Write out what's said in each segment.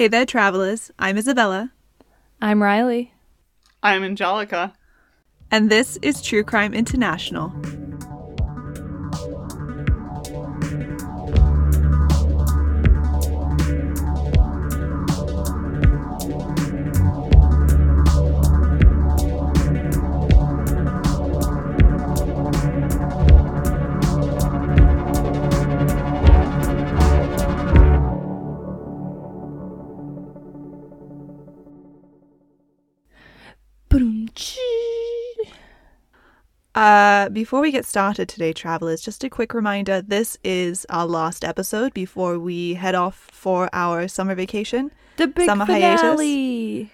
Hey there, travelers. I'm Isabella, I'm Riley. I'm Angelica. and this is True Crime International. Uh, before we get started today, travelers, just a quick reminder this is our last episode before we head off for our summer vacation. The big Summer hiatus. finale.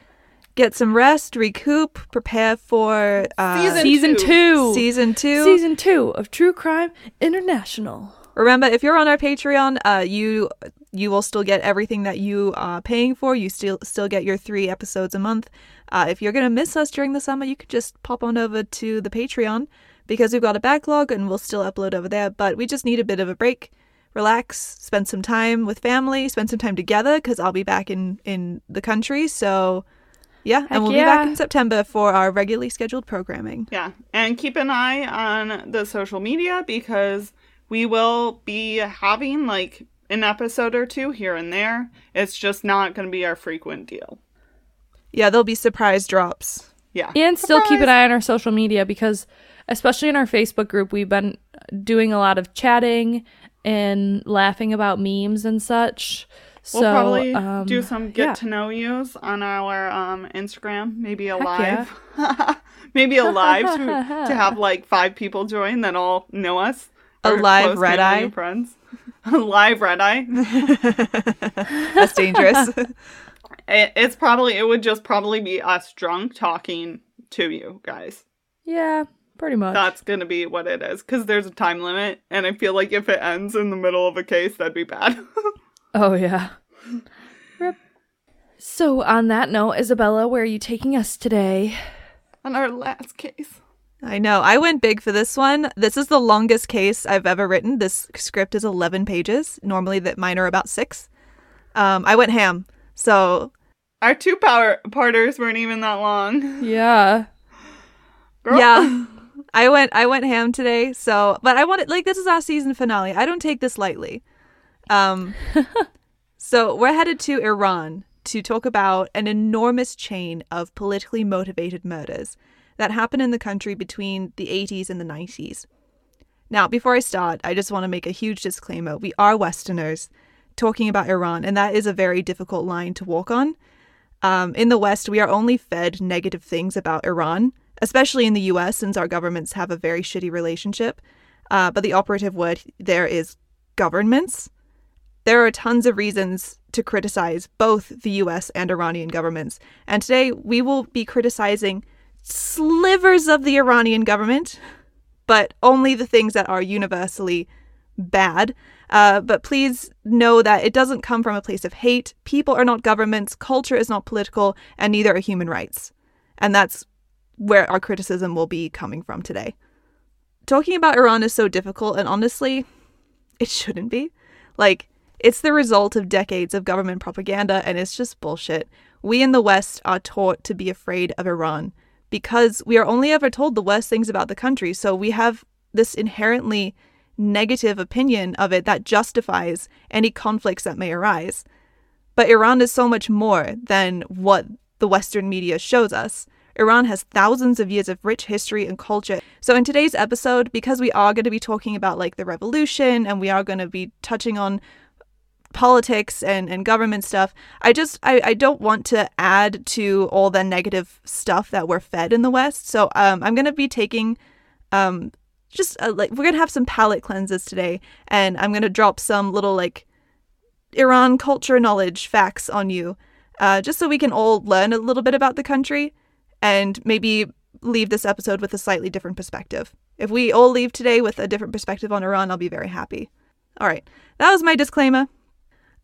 Get some rest, recoup, prepare for uh, Season Season two. two. season two. Season two of True Crime International. Remember, if you're on our Patreon, uh, you you will still get everything that you are paying for. You still still get your three episodes a month. Uh, if you're gonna miss us during the summer, you could just pop on over to the Patreon because we've got a backlog and we'll still upload over there. But we just need a bit of a break, relax, spend some time with family, spend some time together because I'll be back in in the country. So yeah, Heck and we'll be back in September for our regularly scheduled programming. Yeah. And keep an eye on the social media because we will be having like an episode or two here and there. It's just not going to be our frequent deal. Yeah, there'll be surprise drops. Yeah. And still keep an eye on our social media because, especially in our Facebook group, we've been doing a lot of chatting and laughing about memes and such. We'll so, probably um, do some get yeah. to know yous on our um, Instagram, maybe a Heck live. maybe a live to, to have like five people join that all know us. A live red eye? friends. a live red eye. That's dangerous. It, it's probably it would just probably be us drunk talking to you guys. Yeah, pretty much. That's gonna be what it is because there's a time limit, and I feel like if it ends in the middle of a case, that'd be bad. Oh, yeah. Rip. So, on that note, Isabella, where are you taking us today? On our last case, I know. I went big for this one. This is the longest case I've ever written. This script is 11 pages. Normally, that mine are about six. Um, I went ham. So our two power parters weren't even that long. Yeah. Girl. yeah, I went. I went ham today. So, but I wanted like this is our season finale. I don't take this lightly. Um, so we're headed to Iran to talk about an enormous chain of politically motivated murders that happened in the country between the 80s and the 90s. Now, before I start, I just want to make a huge disclaimer. We are Westerners talking about Iran, and that is a very difficult line to walk on. Um, in the West, we are only fed negative things about Iran, especially in the US, since our governments have a very shitty relationship. Uh, but the operative word there is governments. There are tons of reasons to criticize both the US and Iranian governments. And today we will be criticizing slivers of the Iranian government, but only the things that are universally bad. Uh, but please know that it doesn't come from a place of hate. People are not governments, culture is not political, and neither are human rights. And that's where our criticism will be coming from today. Talking about Iran is so difficult, and honestly, it shouldn't be. Like, it's the result of decades of government propaganda, and it's just bullshit. We in the West are taught to be afraid of Iran because we are only ever told the worst things about the country. So we have this inherently negative opinion of it that justifies any conflicts that may arise. But Iran is so much more than what the Western media shows us. Iran has thousands of years of rich history and culture. So in today's episode, because we are going to be talking about like the revolution and we are going to be touching on politics and, and government stuff, I just I, I don't want to add to all the negative stuff that we're fed in the West. So um, I'm to be taking um, just uh, like we're gonna have some palate cleanses today, and I'm gonna drop some little like Iran culture knowledge facts on you, uh, just so we can all learn a little bit about the country, and maybe leave this episode with a slightly different perspective. If we all leave today with a different perspective on Iran, I'll be very happy. All right, that was my disclaimer.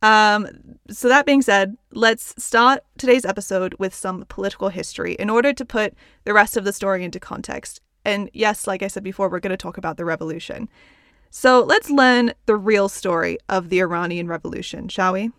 Um, so that being said, let's start today's episode with some political history in order to put the rest of the story into context. And yes, like I said before, we're going to talk about the revolution. So let's learn the real story of the Iranian Revolution, shall we?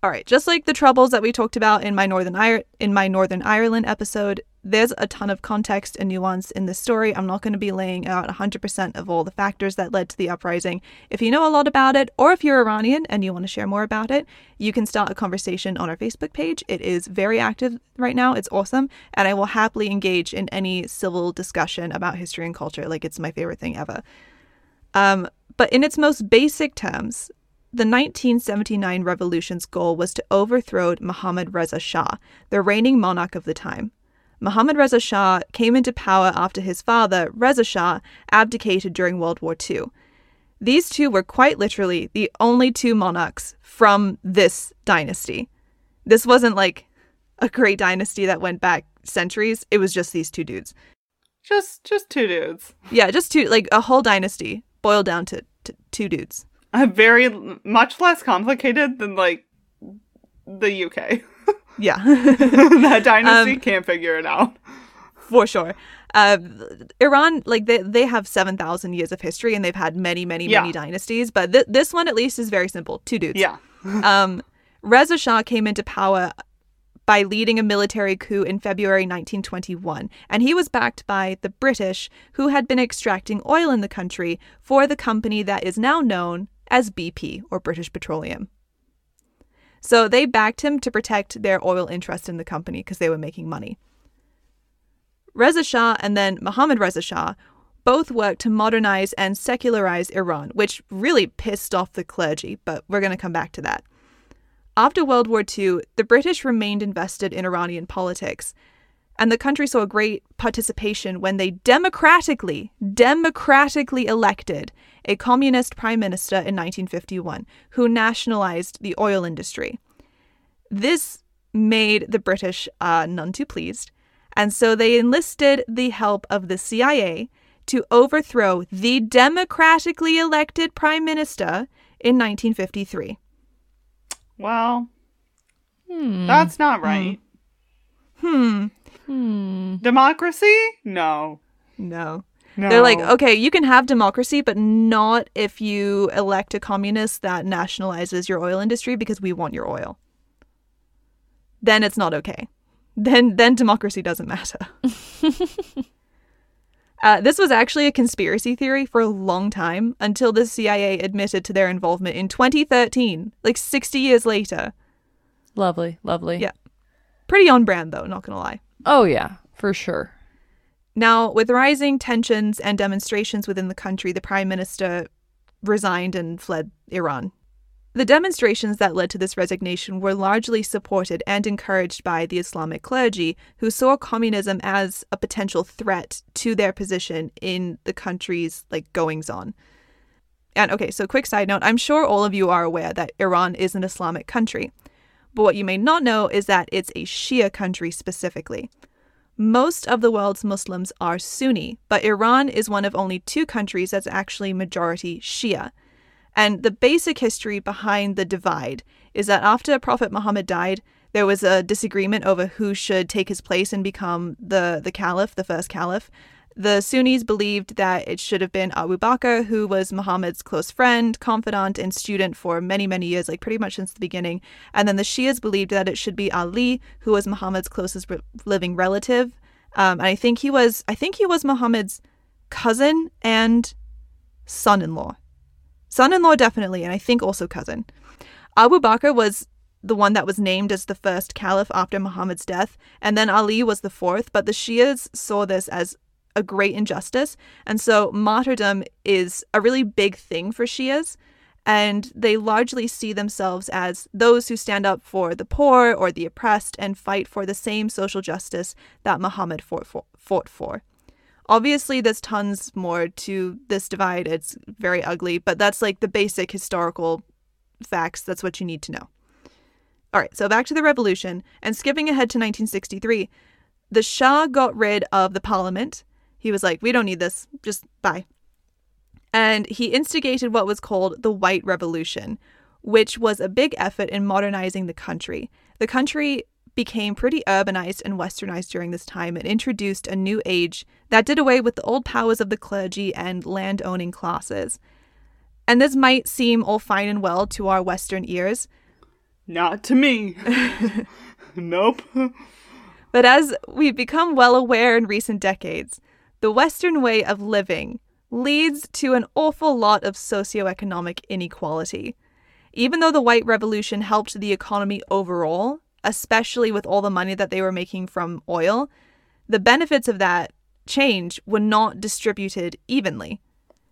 All right, just like the troubles that we talked about in my Northern in my Northern Ireland episode, there's a ton of context and nuance in this story. I'm not going to be laying out 100% of all the factors that led to the uprising. If you know a lot about it, or if you're Iranian and you want to share more about it, you can start a conversation on our Facebook page. It is very active right now. It's awesome. And I will happily engage in any civil discussion about history and culture. Like, it's my favorite thing ever. Um, but in its most basic terms, the 1979 revolution's goal was to overthrow Mohammad Reza Shah, the reigning monarch of the time. Mohammad Reza Shah came into power after his father, Reza Shah, abdicated during World War II. These two were quite literally the only two monarchs from this dynasty. This wasn't like a great dynasty that went back centuries, it was just these two dudes. Just just two dudes. Yeah, just two, like a whole dynasty boiled down to, to two dudes. Very much less complicated than like the UK. Yeah. that dynasty Um, can't figure it out. for sure. Uh, Iran, like they, they have 7,000 years of history and they've had many, many, Yeah. many dynasties, but th- this one at least is very simple two dudes. Yeah. Um, Reza Shah came into power by leading a military coup in February 1921, and he was backed by the British, who had been extracting oil in the country for the company that is now known as BP, or British Petroleum. So they backed him to protect their oil interest in the company because they were making money. Reza Shah and then Mohammad Reza Shah both worked to modernize and secularize Iran, which really pissed off the clergy, but we're going to come back to that. After World War II, the British remained invested in Iranian politics, and the country saw great participation when they democratically, democratically elected a communist prime minister in 1951 who nationalized the oil industry. This made the British uh, none too pleased, and so they enlisted the help of the CIA to overthrow the democratically elected prime minister in 1953. Well, Hmm. that's not right. Hmm. Hmm. Democracy? No. No. No. They're like, okay, you can have democracy, but not if you elect a communist that nationalizes your oil industry because we want your oil. Then it's not okay. Then then democracy doesn't matter. uh, this was actually a conspiracy theory for a long time until the CIA admitted to their involvement in 2013, like 60 years later. Lovely, lovely. Yeah. Pretty on brand though, not gonna lie. Oh yeah, for sure. Now, with rising tensions and demonstrations within the country, the prime minister resigned and fled Iran. The demonstrations that led to this resignation were largely supported and encouraged by the Islamic clergy, who saw communism as a potential threat to their position in the country's like goings on. And okay, so quick side note, I'm sure all of you are aware that Iran is an Islamic country. But what you may not know is that it's a Shia country specifically. Most of the world's Muslims are Sunni, but Iran is one of only two countries that's actually majority Shia. And the basic history behind the divide is that after Prophet Muhammad died, there was a disagreement over who should take his place and become the, the caliph, the first caliph. The Sunnis believed that it should have been Abu Bakr, who was Muhammad's close friend, confidant, and student for many, many years, like pretty much since the beginning. And then the Shias believed that it should be Ali, who was Muhammad's closest re- living relative. Um, and I think he was, I think he was Muhammad's cousin and son-in-law. Son-in-law definitely, and I think also cousin. Abu Bakr was the one that was named as the first caliph after Muhammad's death, and then Ali was the fourth, but the Shias saw this as a great injustice. And so martyrdom is a really big thing for Shias. And they largely see themselves as those who stand up for the poor or the oppressed and fight for the same social justice that Muhammad fought for. Fought for. Obviously, there's tons more to this divide. It's very ugly, but that's like the basic historical facts. That's what you need to know. All right, so back to the revolution and skipping ahead to 1963, the Shah got rid of the parliament. He was like, we don't need this, just bye. And he instigated what was called the White Revolution, which was a big effort in modernizing the country. The country became pretty urbanized and westernized during this time and introduced a new age that did away with the old powers of the clergy and land owning classes. And this might seem all fine and well to our Western ears, Not to me. nope. But as we've become well aware in recent decades, the Western way of living leads to an awful lot of socioeconomic inequality. Even though the White Revolution helped the economy overall, especially with all the money that they were making from oil, the benefits of that change were not distributed evenly.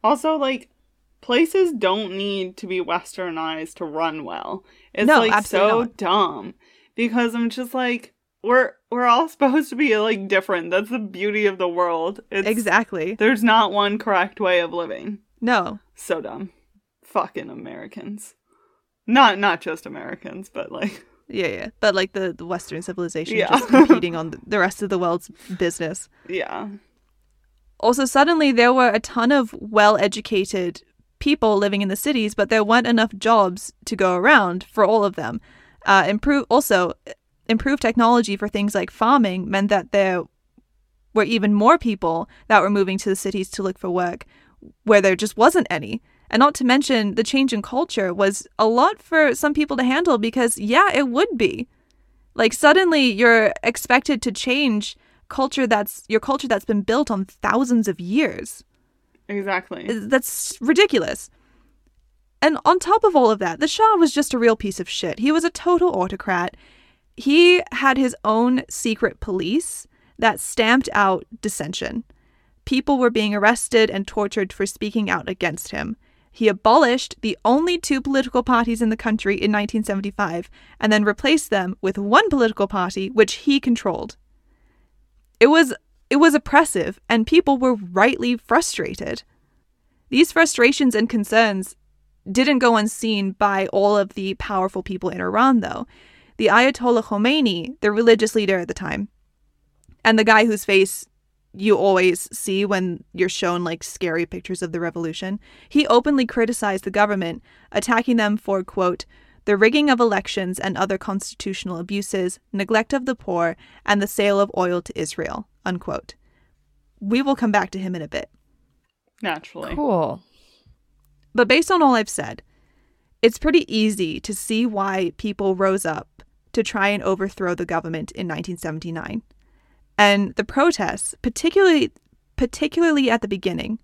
Also, like, places don't need to be westernized to run well. It's No, like so not. dumb because I'm just like we're we're all supposed to be like different. That's the beauty of the world. It's Exactly. there's not one correct way of living. No. So dumb. Fucking Americans. Not not just Americans, but like Yeah, yeah. But like the, the Western civilization Yeah. just competing on the- rest of the world's business. yeah. Also, suddenly there were a ton of well educated people living in the cities, but there weren't enough jobs to go around for all of them. Uh, improve also improved technology for things like farming meant that there were even more people that were moving to the cities to look for work where there just wasn't any. And not to mention the change in culture was a lot for some people to handle because yeah, it would be. Like suddenly you're expected to change culture that's your culture that's been built on thousands of years. Exactly. That's ridiculous. And on top of all of that, the Shah was just a real piece of shit. He was a total autocrat. He had his own secret police that stamped out dissension. People were being arrested and tortured for speaking out against him. He abolished the only two political parties in the country in 1975 and then replaced them with one political party which he controlled. It was it was oppressive and people were rightly frustrated. These frustrations and concerns didn't go unseen by all of the powerful people in Iran though. The Ayatollah Khomeini, the religious leader at the time, and the guy whose face you always see when you're shown like scary pictures of the revolution, he openly criticized the government, attacking them for, quote, the rigging of elections and other constitutional abuses, neglect of the poor, and the sale of oil to Israel, unquote. We will come back to him in a bit. Naturally. Cool. But based on all I've said, it's pretty easy to see why people rose up to try and overthrow the government in 1979. And the protests, particularly particularly at the beginning,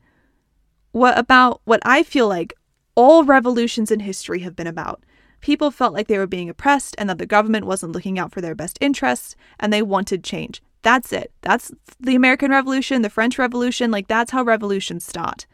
were about what I feel like all revolutions in history have been about. People felt like they were being oppressed and that the government wasn't looking out for their best interests and they wanted change. That's it. That's the American Revolution, the French Revolution, like that's how revolutions start.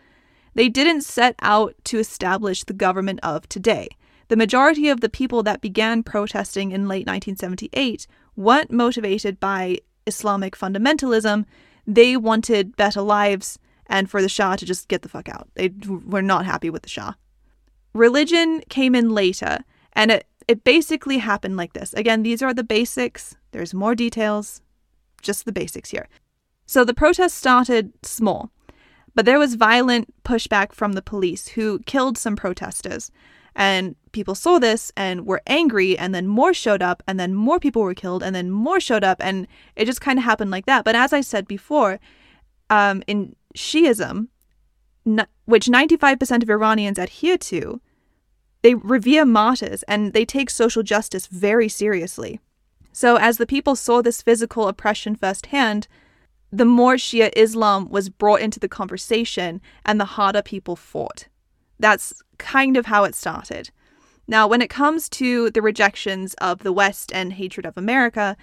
They didn't set out to establish the government of today. The majority of the people that began protesting in late 1978 weren't motivated by Islamic fundamentalism. They wanted better lives and for the Shah to just get the fuck out. They were not happy with the Shah. Religion came in later, and it, it basically happened like this. Again, these are the basics. There's more details, just the basics here. So the protest started small. But there was violent pushback from the police who killed some protesters. And people saw this and were angry, and then more showed up, and then more people were killed, and then more showed up, and it just kind of happened like that. But as I said before, um, in Shiism, n- which 95% of Iranians adhere to, they revere martyrs and they take social justice very seriously. So, as the people saw this physical oppression firsthand, the more Shia Islam was brought into the conversation and the harder people fought. That's kind of how it started. Now, when it comes to the rejections of the West and hatred of America,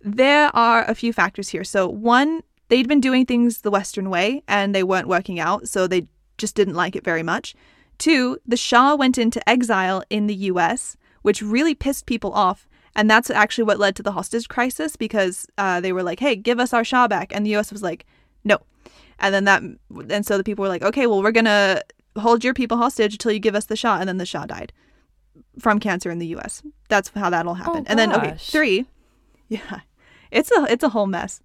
there are a few factors here. So, one, they'd been doing things the Western way and they weren't working out, so they just didn't like it very much. Two, the Shah went into exile in the US, which really pissed people off. And that's actually what led to the hostage crisis because uh, they were like, hey, give us our Shah back. And the US was like, no. And then that, and so the people were like, okay, well, we're going to hold your people hostage until you give us the Shah. And then the Shah died from cancer in the US. That's how that all happened. and then, okay, three, yeah, it's a, it's a whole mess.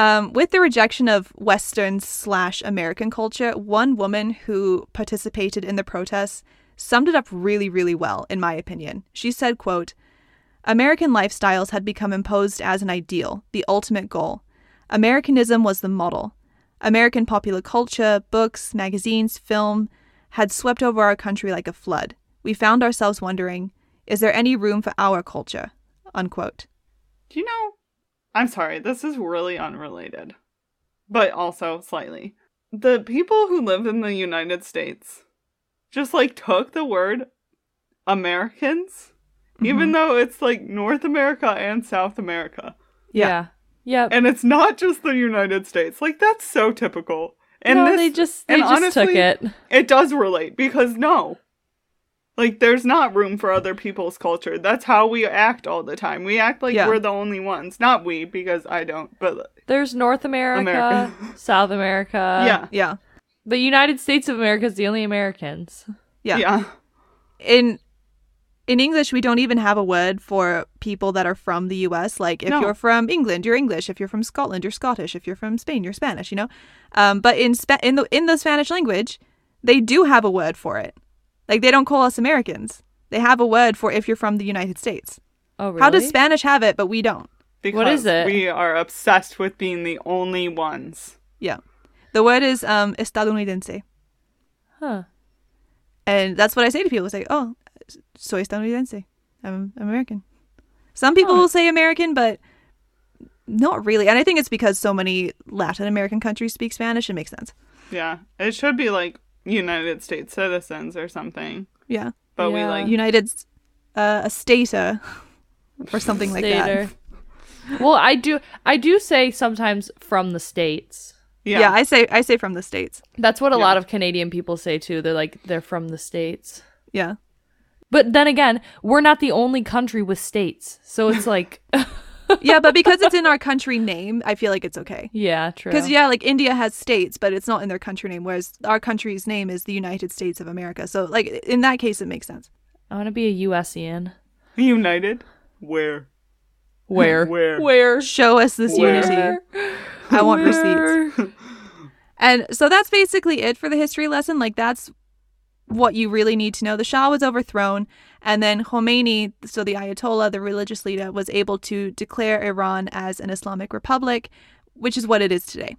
Um, with the rejection of Western slash American culture, one woman who participated in the protests summed it up really, really well, in my opinion. She said, quote, American lifestyles had become imposed as an ideal, the ultimate goal. Americanism was the model. American popular culture, books, magazines, film had swept over our country like a flood. We found ourselves wondering, Is there any room for our culture? Unquote. Do you know? I'm sorry, this is really unrelated, but also slightly. The people who live in the United States just like took the word Americans, even Mhm. though it's like North America and South America. Yeah. Yeah. Yep. And it's not just the United States. Like, that's so typical. And no, this, they just they and just took honestly, it. it does relate because no. Like there's not room for other people's culture. That's how we act all the time. We act like Yeah. we're the only ones. Not we because I don't, but There's North America, America. South America. yeah. Yeah. The United States of America is the only Americans. Yeah. Yeah. In in English, we don't even have a word for people that are from the US. Like if No. you're from England, you're English. If you're from Scotland, you're Scottish. If you're from Spain, you're Spanish. You know. Um, but in Spa- in the in the Spanish language, they do have a word for it. Like they don't call us Americans. They have a word for if you're from the United States. Oh, really? How does Spanish have it, but we don't? Because What is it? We are obsessed with being the only ones. Yeah. The word is um, estadounidense. Huh. And that's what I say to people. It's like, oh, soy estadounidense. I'm American. Some people Huh. will say American, but not really. And I think it's because so many Latin American countries speak Spanish. It makes sense. Yeah. It should be like United States citizens or something. Yeah. But we like United uh, a stata or something like that. Well, I do I do say sometimes from the states. yeah. Yeah. I say I say from the states. That's what a Yeah. lot of Canadian people say too. They're like they're from the states. Yeah. But then again, we're not the only country with states. So it's like Yeah, but because it's in our country name, I feel like it's okay. yeah, true. Because yeah, like India has states, but it's not in their country name, whereas our country's name is the United States of America. So like in that case, it makes sense. I want to be a USian. United? Where? Where? Where? Where? Show us this Where? unity. I want receipts. And so that's basically it for the history lesson. Like that's what you really need to know. The Shah was overthrown, and then Khomeini, so the Ayatollah, the religious leader, was able to declare Iran as an Islamic republic, which is what it is today.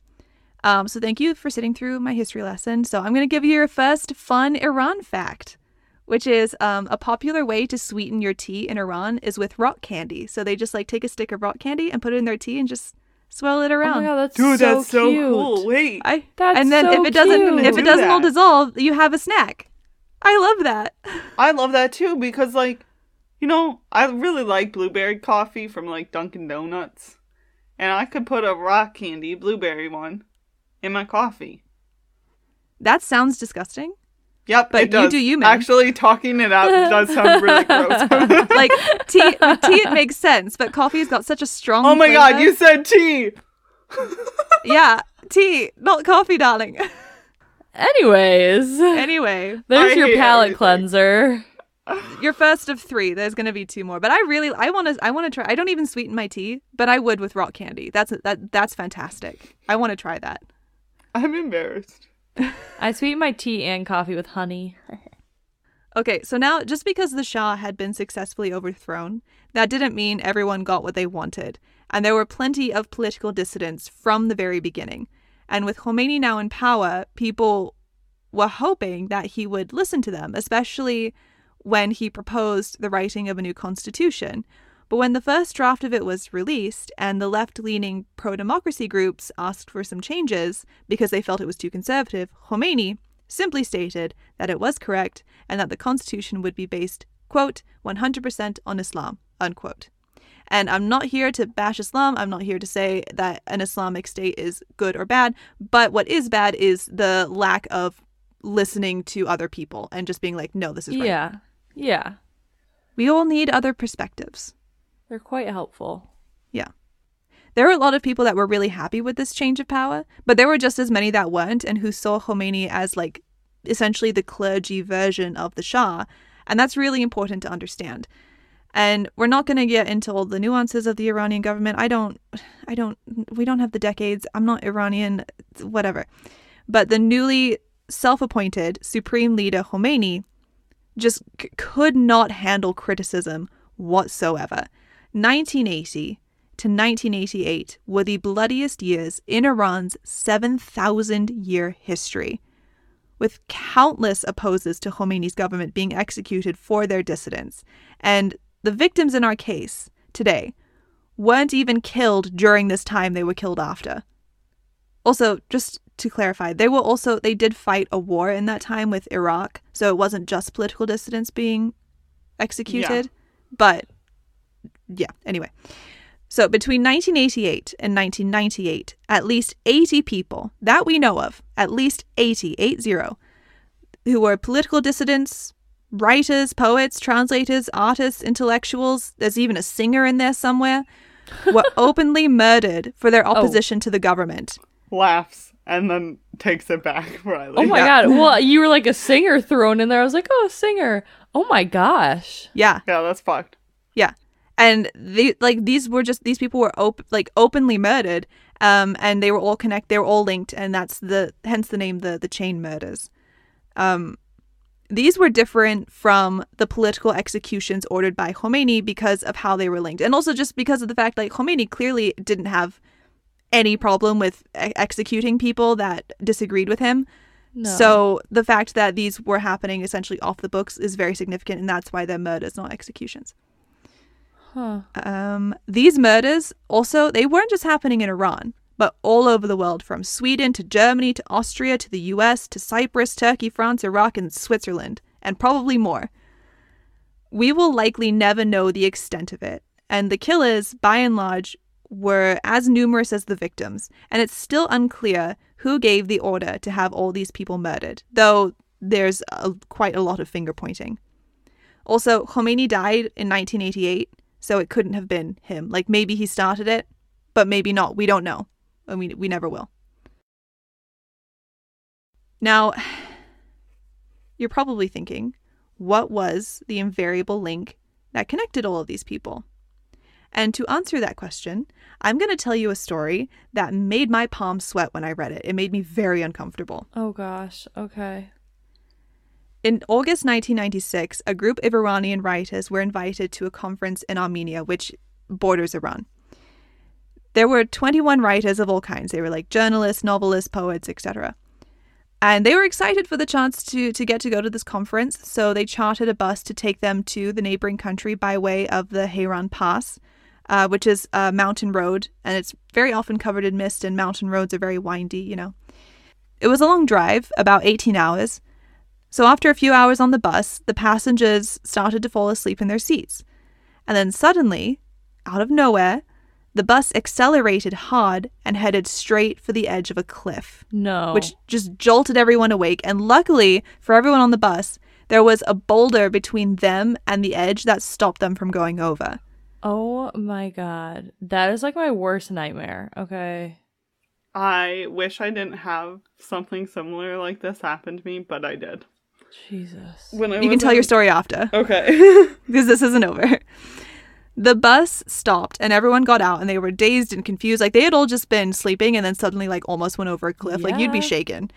Um, so thank you for sitting through my history lesson. So I'm going to give you your first fun Iran fact, which is um, a popular way to sweeten your tea in Iran is with rock candy. So they just like take a stick of rock candy and put it in their tea and just swirl it around. Oh around. my god, that's Dude, so that's so cute. cool. Wait. I That's and then so if it doesn't cute. if it Do doesn't all dissolve, you have a snack. I love that. I love that too because like you know, I really like blueberry coffee from like Dunkin' Donuts. And I could put a rock candy blueberry one in my coffee. That sounds disgusting. Yep, But it does. you do you, man. Actually, talking it out does sound really gross. Like tea, tea it makes sense, but coffee's got such a strong. oh my god, you said tea. yeah, tea, not coffee, darling. Anyways, anyway, there's I your hate palate everything. cleanser. your first of three. There's gonna be two more, but I really, I want to, I want to try. I don't even sweeten my tea, but I would with rock candy. That's that. That's fantastic. I want to try that. I'm embarrassed. I sweeten my tea and coffee with honey. Okay, so now just because the Shah had been successfully overthrown, that didn't mean everyone got what they wanted. And there were plenty of political dissidents from the very beginning. And with Khomeini now in power, people were hoping that he would listen to them, especially when he proposed the writing of a new constitution. But when the first draft of it was released and the left leaning pro democracy groups asked for some changes because they felt it was too conservative, Khomeini simply stated that it was correct and that the constitution would be based, quote, 100% on Islam, unquote. And I'm not here to bash Islam. I'm not here to say that an Islamic state is good or bad. But what is bad is the lack of listening to other people and just being like, no, this is right. Yeah. Yeah. We all need other perspectives. They're quite helpful. Yeah. There were a lot of people that were really happy with this change of power, but there were just as many that weren't and who saw Khomeini as like essentially the clergy version of the Shah. And that's really important to understand. And we're not going to get into all the nuances of the Iranian government. I don't, I don't, we don't have the decades. I'm not Iranian, whatever. But the newly self appointed supreme leader Khomeini just c- could not handle criticism whatsoever. 1980 to 1988 were the bloodiest years in Iran's 7,000 year history. with countless opposers to Khomeini's government being executed for their dissidence. And the victims in our case today weren't even killed during this time, they were killed after. Also, just to clarify, they were also they did fight a war in that time with Iraq, so it wasn't just political dissidents being executed, but yeah, anyway. So between 1988 and 1998, at least 80 people that we know of, at least 80, 80, who were political dissidents, writers, poets, translators, artists, intellectuals, there's even a singer in there somewhere, were openly murdered for their opposition to the government. Laughs and then takes it back, Riley. Oh my Yeah. god. Well, you were like a singer thrown in there. I was like, oh, a singer. Oh my gosh. Yeah, Yeah, that's fucked. yeah. And they like these were just these people were op- like openly murdered um and they were all connect they were all linked and that's the hence the name the the chain murders. Um these were different from the political executions ordered by Khomeini because of how they were linked and also just because of the fact like Khomeini clearly didn't have any problem with executing people that disagreed with him. No. So the fact that these were happening essentially off the books is very significant and that's why they're murders not executions. Huh. Um, these murders also they weren't just happening in Iran, but all over the world, from Sweden to Germany to Austria to the U.S. to Cyprus, Turkey, France, Iraq, and Switzerland, and probably more. We will likely never know the extent of it, and the killers, by and large, were as numerous as the victims, and it's still unclear who gave the order to have all these people murdered, though there's a, quite a lot of finger pointing. Also, Khomeini died in 1988, so it couldn't have been him. Like maybe he started it, but maybe not. We don't know. I mean, we never will. Now, you're probably thinking, what was the invariable link that connected all of these people? And to answer that question, I'm going to tell you a story that made my palms sweat when I read it. It made me very uncomfortable. Oh gosh. Okay. In August 1996, a group of Iranian writers were invited to a conference in Armenia, which borders Iran. There were 21 writers of all kinds. They were like journalists, novelists, poets, etc. And they were excited for the chance to, to get to go to this conference, so they chartered a bus to take them to the neighboring country by way of the Hayran Pass, uh, which is a mountain road, and it's very often covered in mist, and mountain roads are very windy, you know. It was a long drive, about 18 hours, so after a few hours on the bus, the passengers started to fall asleep in their seats. And then suddenly, out of nowhere, the bus accelerated hard and headed straight for the edge of a cliff, No. which just jolted everyone awake. And luckily for everyone on the bus, there was a boulder between them and the edge that stopped them from going over. Oh my god. That is like my worst nightmare. Okay. I wish I didn't have something similar like this happen to me, but I did. Jesus. When I You can was tell your story after. Okay. because this isn't over. The bus stopped and everyone got out and they were dazed and confused. Like they had all just been sleeping and then suddenly like almost went over a cliff. Like you'd be shaken.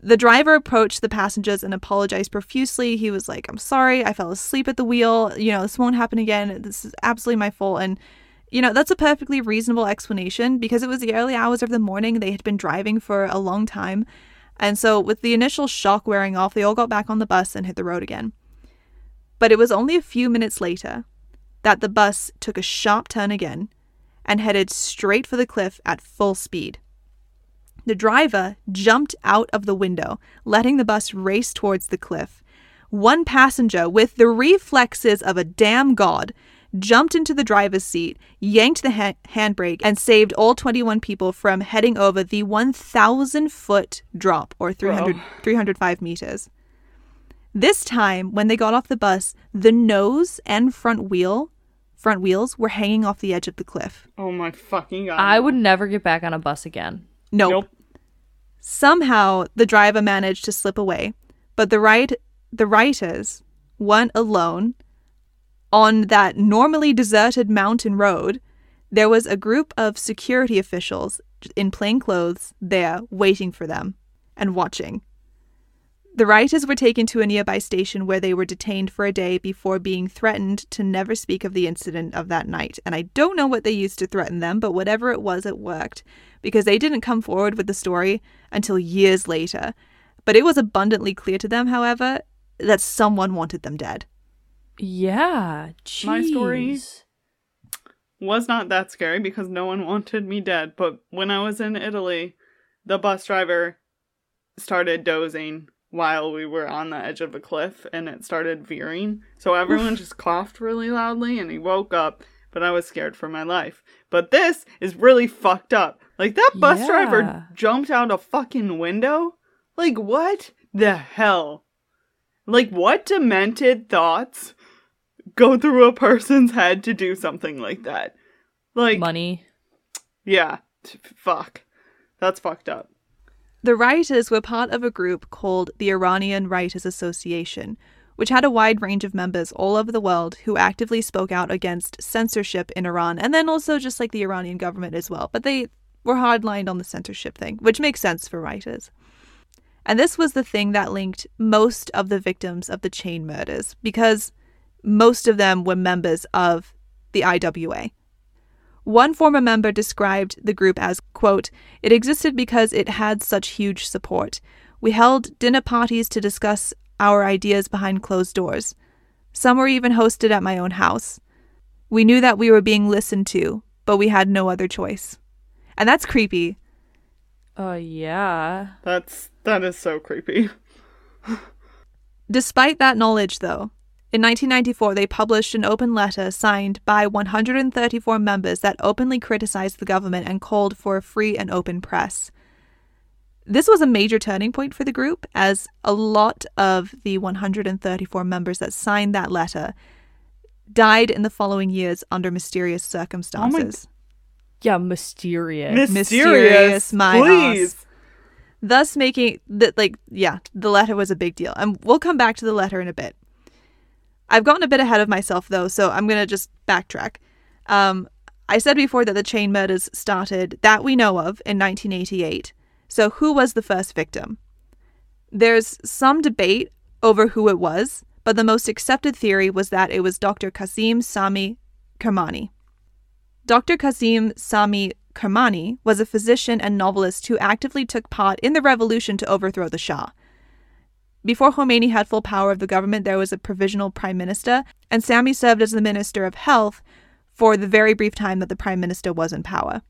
The driver approached the passengers and apologized profusely. He was like, I'm sorry, I fell asleep at the wheel. You know, this won't happen again. This is absolutely my fault. And, you know, that's a perfectly reasonable explanation because it was the early hours of the morning. They had been driving for a long time. And so, with the initial shock wearing off, they all got back on the bus and hit the road again. But it was only a few minutes later that the bus took a sharp turn again and headed straight for the cliff at full speed. The driver jumped out of the window, letting the bus race towards the cliff. One passenger, with the reflexes of a damn god, jumped into the driver's seat, yanked the ha- handbrake, and saved all 21 people from heading over the 1,000 foot drop, or 300, 305 meters. This time, when they got off the bus, the nose and front wheel, front wheels were hanging off the edge of the cliff. oh my fucking god. I would never get back on a bus again. Nope. Nope. Somehow the driver managed to slip away, but the right the writers weren't alone. On that normally deserted mountain road, there was a group of security officials in plain clothes there waiting for them and watching. The writers were taken to a nearby station where they were detained for a day before being threatened to never speak of the incident of that night. And I don't know what they used to threaten them, but whatever it was, it worked because they didn't come forward with the story until years later. But But it was abundantly clear to them, however, that someone wanted them dead. Yeah. My story- was not that scary because no one wanted me dead. But when I was in Italy, the bus driver started dozing while we were on the edge of a cliff and it started veering. So everyone just coughed really loudly and he woke up, but I was scared for my life. But this is really fucked up. Like that bus Yeah. driver jumped out a fucking window? Like what the hell? Like what demented thoughts go through a person's head to do something like that? Like Money. yeah, fuck. That's fucked up. The rioters were part of a group called the Iranian Writers Association, which had a wide range of members all over the world who actively spoke out against censorship in Iran, and then also just like the Iranian government as well. But they were hardlined on the censorship thing, which makes sense for writers. And this was the thing that linked most of the victims of the chain murders, because most of them were members of the IWA. One former member described the group as, quote, it existed because it had such huge support. We held dinner parties to discuss our ideas behind closed doors. Some were even hosted at my own house. We knew that we were being listened to, but we had no other choice. And that's creepy. Oh yeah. That's that is so creepy. Despite that knowledge, though, in 1994 they published an open letter signed by 134 members that openly criticized the government and called for a free and open press. This was a major turning point for the group, as a lot of the 134 members that signed that letter died in the following years under mysterious circumstances. Yeah, mysterious. Mysterious, my please. ass. thus making that like yeah the letter was a big deal and we'll come back to the letter in a bit i've gotten a bit ahead of myself though so i'm gonna just backtrack um, i said before that the chain murders started that we know of in 1988 so who was the first victim there's some debate over who it was but the most accepted theory was that it was dr kasim sami kermani Dr. Kasim Sami Kermani was a physician and novelist who actively took part in the revolution to overthrow the Shah. Before Khomeini had full power of the government, there was a provisional prime minister, and Sami served as the minister of health for the very brief time that the prime minister was in power.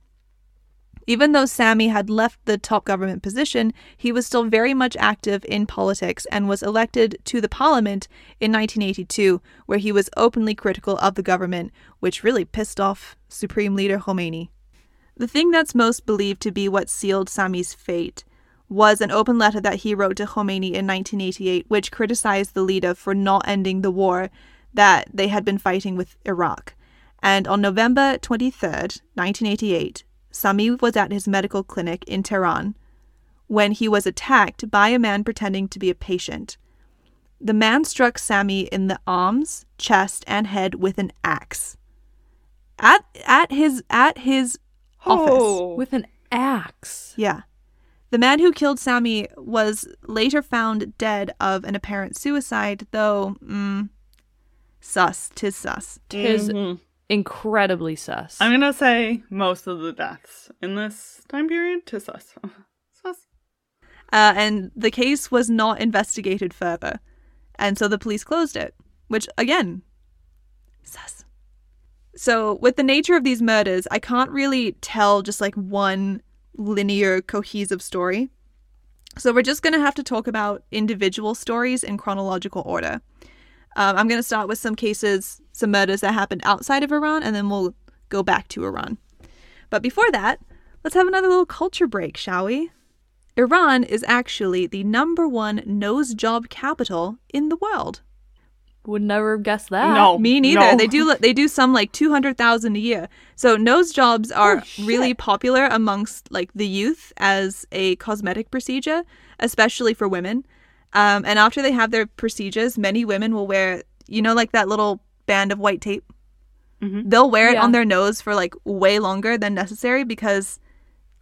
Even though Sami had left the top government position, he was still very much active in politics and was elected to the parliament in 1982, where he was openly critical of the government, which really pissed off Supreme Leader Khomeini. The thing that's most believed to be what sealed Sami's fate was an open letter that he wrote to Khomeini in 1988, which criticized the leader for not ending the war that they had been fighting with Iraq. And on November 23rd, 1988, Sami was at his medical clinic in Tehran when he was attacked by a man pretending to be a patient. The man struck Sami in the arms, chest, and head with an axe. At at his at his office. Oh, With an axe. Yeah. The man who killed Sami was later found dead of an apparent suicide, though, mm, sus, tis sus. Tis Mhm. incredibly sus. I'm gonna say most of the deaths in this time period to sus. sus. Uh, and the case was not investigated further. And so the police closed it, which, again, sus. So, with the nature of these murders, I can't really tell just like one linear, cohesive story. So, we're just going to have to talk about individual stories in chronological order. Um, I'm going to start with some cases, some murders that happened outside of Iran, and then we'll go back to Iran. But before that, let's have another little culture break, shall we? Iran is actually the number one nose job capital in the world. Would never have guessed that. No. Me neither. no. They do they do some like 200,000 a year. So nose jobs are really popular amongst like the youth as a cosmetic procedure, especially for women. Um, and after they have their procedures, many women will wear, you know, like that little band of white tape. Mhm. They'll wear it Yeah. on their nose for like way longer than necessary because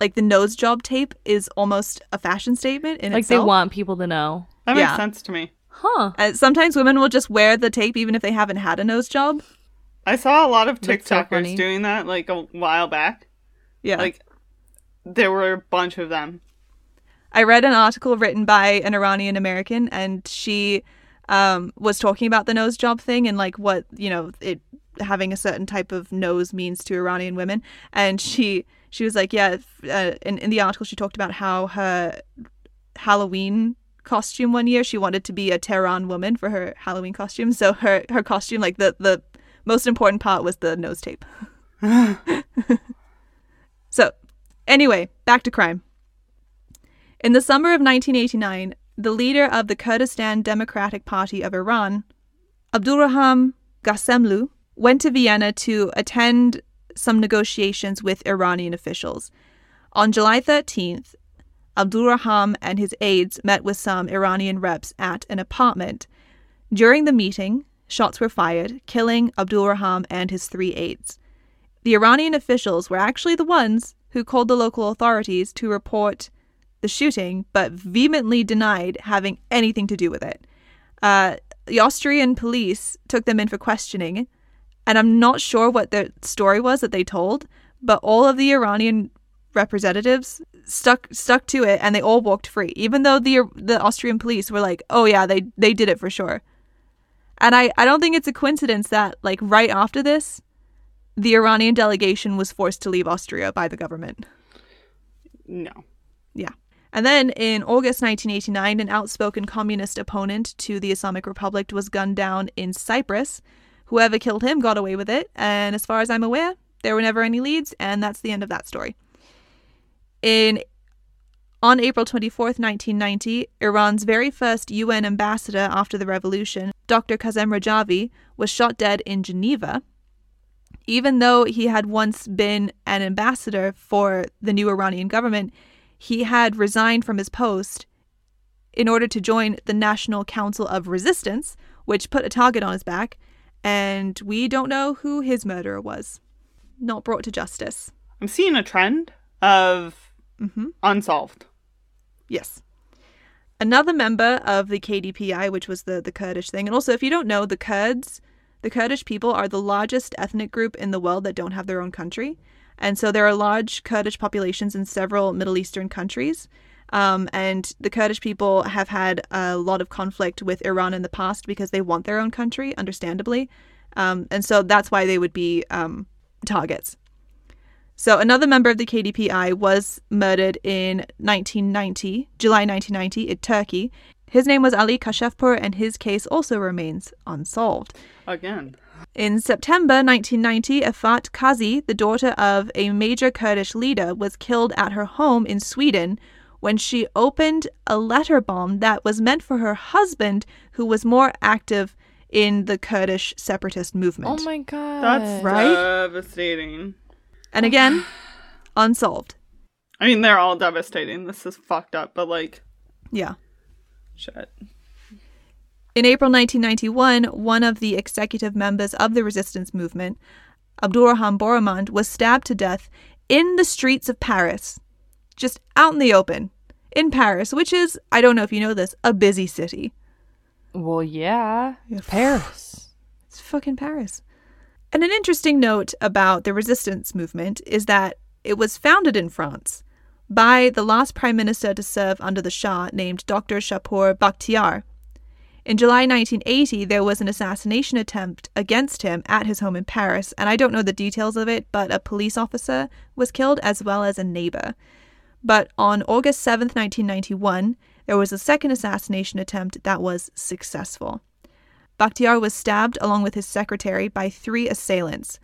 like the nose job tape is almost a fashion statement in Like itself. they want people to know. That makes Yeah. sense to me. Huh. Uh, sometimes women will just wear the tape even if they haven't had a nose job. I saw a lot of That's so TikTokers funny. doing that like a while back. Yeah. Like there were a bunch of them. I read an article written by an Iranian American, and she um, was talking about the nose job thing and like what you know it having a certain type of nose means to Iranian women. And she she was like, yeah. Uh, in in the article, she talked about how her Halloween costume one year she wanted to be a Tehran woman for her Halloween costume. So her her costume, like the the most important part was the nose tape. so, anyway, back to crime. In the summer of 1989, the leader of the Kurdistan Democratic Party of Iran, Abdulrahman Ghasemlu, went to Vienna to attend some negotiations with Iranian officials. On July 13th, Abdulrahman and his aides met with some Iranian reps at an apartment. During the meeting, shots were fired, killing Abdulrahman and his three aides. The Iranian officials were actually the ones who called the local authorities to report the shooting, but vehemently denied having anything to do with it. Uh, the Austrian police took them in for questioning, and I'm not sure what the story was that they told, but all of the Iranian representatives stuck stuck to it, and they all walked free, even though the the Austrian police were like, "Oh yeah, they they did it for sure." And I I don't think it's a coincidence that like right after this, the Iranian delegation was forced to leave Austria by the government. No. Yeah. And then in August 1989, an outspoken communist opponent to the Islamic Republic was gunned down in Cyprus. Whoever killed him got away with it, and as far as I'm aware, there were never any leads, and that's the end of that story. In on April 24th, 1990, Iran's very first UN ambassador after the revolution, Dr. Kazem Rajavi, was shot dead in Geneva. Even though he had once been an ambassador for the new Iranian government, he had resigned from his post in order to join the National Council of Resistance, which put a target on his back, and we don't know who his murderer was. Not brought to justice. I'm seeing a trend of hmm unsolved. Yes. Another member of the KDPI, which was the, the Kurdish thing, and also if you don't know, the Kurds, the Kurdish people are the largest ethnic group in the world that don't have their own country. And so there are large Kurdish populations in several Middle Eastern countries. Um, and the Kurdish people have had a lot of conflict with Iran in the past because they want their own country, understandably. Um, and so that's why they would be um, targets. So another member of the KDPI was murdered in 1990, July 1990, in Turkey. His name was Ali Kashefpour, and his case also remains unsolved. Again. In September 1990, Afat Kazi, the daughter of a major Kurdish leader, was killed at her home in Sweden when she opened a letter bomb that was meant for her husband, who was more active in the Kurdish separatist movement. Oh my god. That's Right? devastating. And again, unsolved. I mean, they're all devastating. This is fucked up, but like, Yeah. shit. In April 1991, one of the executive members of the resistance movement, Abdurrahman Boramand, was stabbed to death in the streets of Paris, just out in the open, in Paris, which is, I don't know if you know this, a busy city. Well, yeah. Yeah. Paris. It's fucking Paris. And an interesting note about the resistance movement is that it was founded in France by the last prime minister to serve under the Shah named Dr. Shapur Bakhtiar. In July 1980, there was an assassination attempt against him at his home in Paris, and I don't know the details of it, but a police officer was killed as well as a neighbor. But on August 7th, 1991, there was a second assassination attempt that was successful. Bakhtiar was stabbed along with his secretary by three assailants.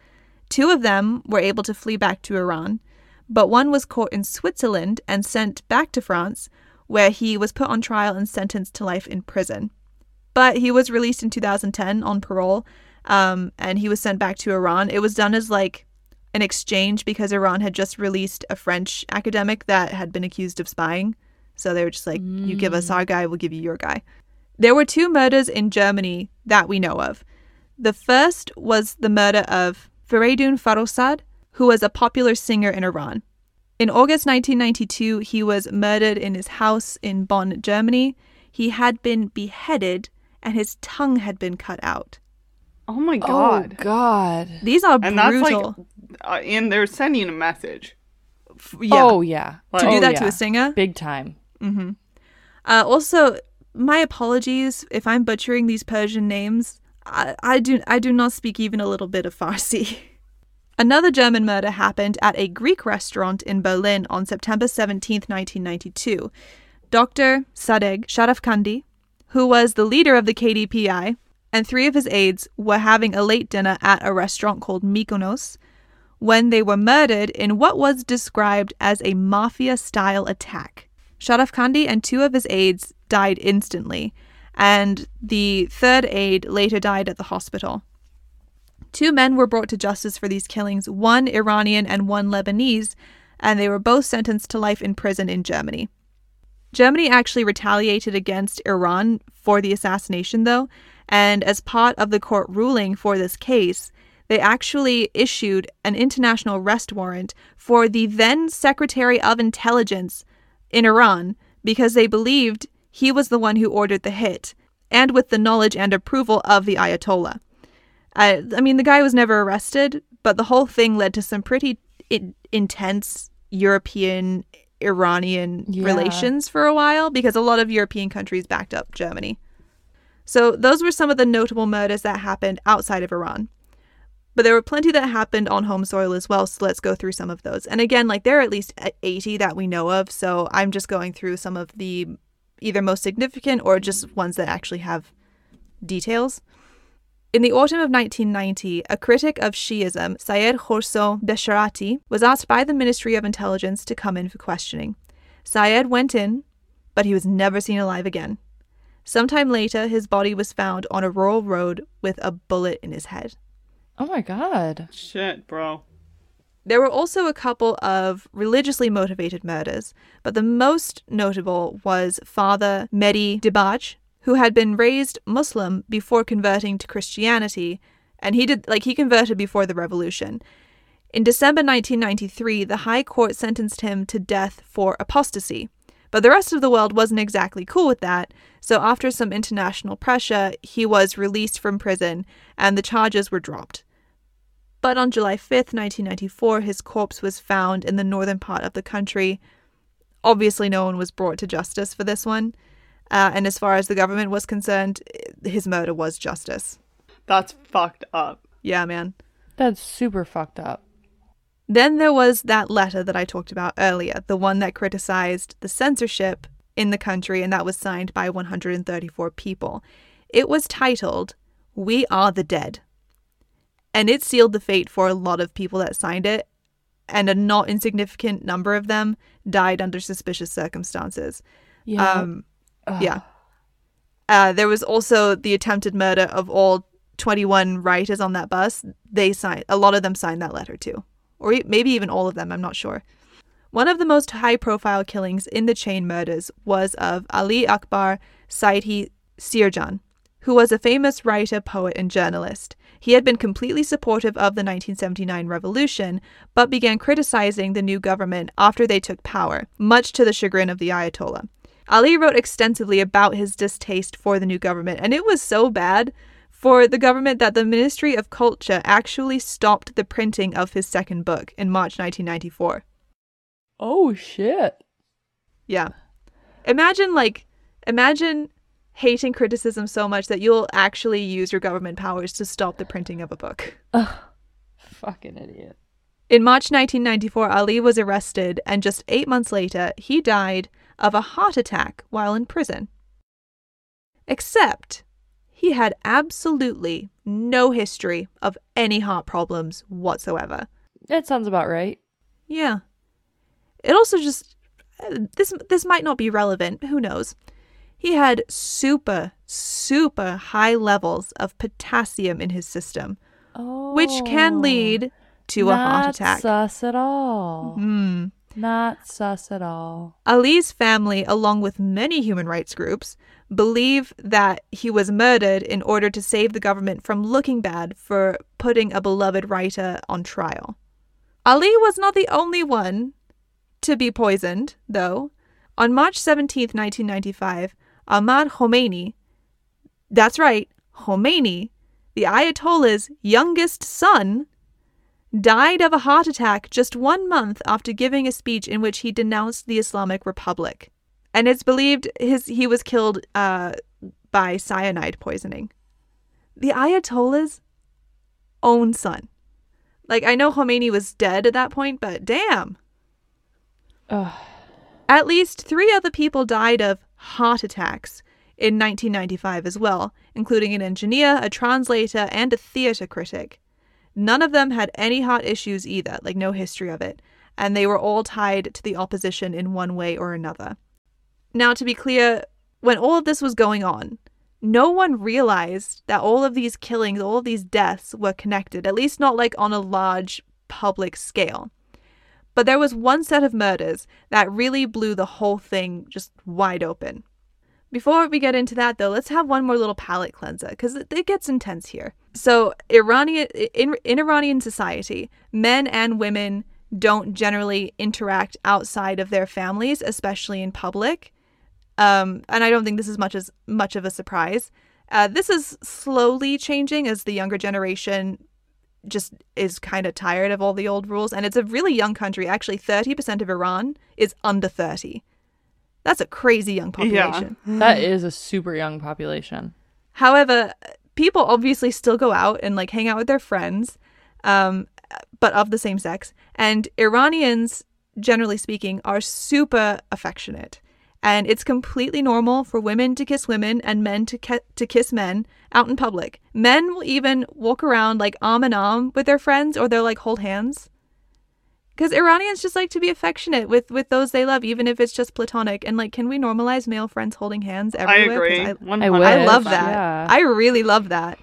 Two of them were able to flee back to Iran, but one was caught in Switzerland and sent back to France, where he was put on trial and sentenced to life in prison. But he was released in 2010 on parole, um, and he was sent back to Iran. It was done as like an exchange because Iran had just released a French academic that had been accused of spying. So they were just like, you give us our guy, we'll give you your guy. There were two murders in Germany that we know of. The first was the murder of Feridun Farrokhzad, who was a popular singer in Iran. In August 1992, he was murdered in his house in Bonn, Germany. He had been beheaded and his tongue had been cut out. Oh my god. Oh god. These are and that's brutal. like, uh, and they're sending a message. F- yeah. Oh yeah. to do Oh, that to a singer? Big time. Mm-hmm. Uh, also, my apologies if I'm butchering these Persian names. I, I do I do not speak even a little bit of Farsi. Another German murder happened at a Greek restaurant in Berlin on September 17, 1992. Dr. Sadegh Sharafkandi, who was the leader of the KDPI, and three of his aides were having a late dinner at a restaurant called Mykonos when they were murdered in what was described as a mafia style attack. Sharafkandi and two of his aides died instantly, and the third aide later died at the hospital. Two men were brought to justice for these killings, one Iranian and one Lebanese, and they were both sentenced to life in prison in Germany. Germany actually retaliated against Iran for the assassination, though, and as part of the court ruling for this case, they actually issued an international arrest warrant for the then Secretary of Intelligence in Iran because they believed he was the one who ordered the hit, and with the knowledge and approval of the Ayatollah. I, I mean, the guy was never arrested, but the whole thing led to some pretty intense European Iranian Yeah. relations for a while because a lot of European countries backed up Germany. So, those were some of the notable murders that happened outside of Iran. But there were plenty that happened on home soil as well, so let's go through some of those. And again, like there are at least 80 that we know of, so I'm just going through some of the either most significant or just ones that actually have details. In the autumn of 1990, a critic of Shiism, Syed Khorso Besharati, was asked by the Ministry of Intelligence to come in for questioning. Syed went in, but he was never seen alive again. Sometime later, his body was found on a rural road with a bullet in his head. Oh my god. Shit, bro. There were also a couple of religiously motivated murders, but the most notable was Father Mehdi Dibaj, who had been raised Muslim before converting to Christianity, and he did like he converted before the revolution. In December 1993, the High Court sentenced him to death for apostasy. But the rest of the world wasn't exactly cool with that, so after some international pressure, he was released from prison and the charges were dropped. But on July 5th, 1994, his corpse was found in the northern part of the country. Obviously, no one was brought to justice for this one. Uh, and as far as the government was concerned, his murder was justice. That's fucked up. Yeah, man. That's super fucked up. Then there was that letter that I talked about earlier, the one that criticized the censorship in the country, and that was signed by 134 people. It was titled, We Are the Dead. And it sealed the fate for a lot of people that signed it, and a not insignificant number of them died under suspicious circumstances. Yeah. Um, yeah. Uh, there was also the attempted murder of all 21 writers on that bus. They signed, a lot of them signed that letter too. Or maybe even all of them, I'm not sure. One of the most high profile killings in the chain murders was of Ali Akbar Saidi Sirjani, who was a famous writer, poet, and journalist. He had been completely supportive of the 1979 revolution, but began criticizing the new government after they took power, much to the chagrin of the Ayatollah. Ali wrote extensively about his distaste for the new government, and it was so bad for the government that the Ministry of Culture actually stopped the printing of his second book in March 1994. oh shit. Yeah. Imagine, like, imagine hating criticism so much that you'll actually use your government powers to stop the printing of a book. Ugh. Fucking idiot. In March 1994, Ali was arrested, and just eight months later, he died of a heart attack while in prison. Except he had absolutely no history of any heart problems whatsoever. That sounds about right. Yeah. It also just uh, this this might not be relevant, who knows. He had super super high levels of potassium in his system, Oh. which can lead to a heart attack. Not sus at all. Hmm. Not sus at all. Ali's family, along with many human rights groups, believe that he was murdered in order to save the government from looking bad for putting a beloved writer on trial. Ali was not the only one to be poisoned, though. On March 17, 1995, Ahmad Khomeini, that's right, Khomeini, the Ayatollah's youngest son, died of a heart attack just one month after giving a speech in which he denounced the Islamic Republic. and it's believed his he was killed uh, by cyanide poisoning. The Ayatollah's own son. Like I know Khomeini was dead at that point, but damn. Ugh. At least three other people died of heart attacks in 1995 as well, including an engineer, a translator, and a theater critic. None of them had any heart issues either, like no history of it, and they were all tied to the opposition in one way or another. Now, to be clear, when all of this was going on, no one realized that all of these killings, all of these deaths were connected, at least not like on a large public scale. But there was one set of murders that really blew the whole thing just wide open. Before we get into that, though, let's have one more little palate cleanser because it, gets intense here. So, Iranian in, in Iranian society, men and women don't generally interact outside of their families, especially in public. Um, and I don't think this is much as much of a surprise. Uh, this is slowly changing as the younger generation just is kind of tired of all the old rules. And it's a really young country. Actually, 30% of Iran is under 30. That's a crazy young population. Yeah. That is a super young population. However, people obviously still go out and like hang out with their friends, um, but of the same sex. And Iranians, generally speaking, are super affectionate. And it's completely normal for women to kiss women and men to, ki- to kiss men out in public. Men will even walk around like arm in arm with their friends or they'll like hold hands. Because Iranians just like to be affectionate with, with those they love, even if it's just platonic. And like, can we normalize male friends holding hands I agree. I- 100%. I love that. yeah. I really love that.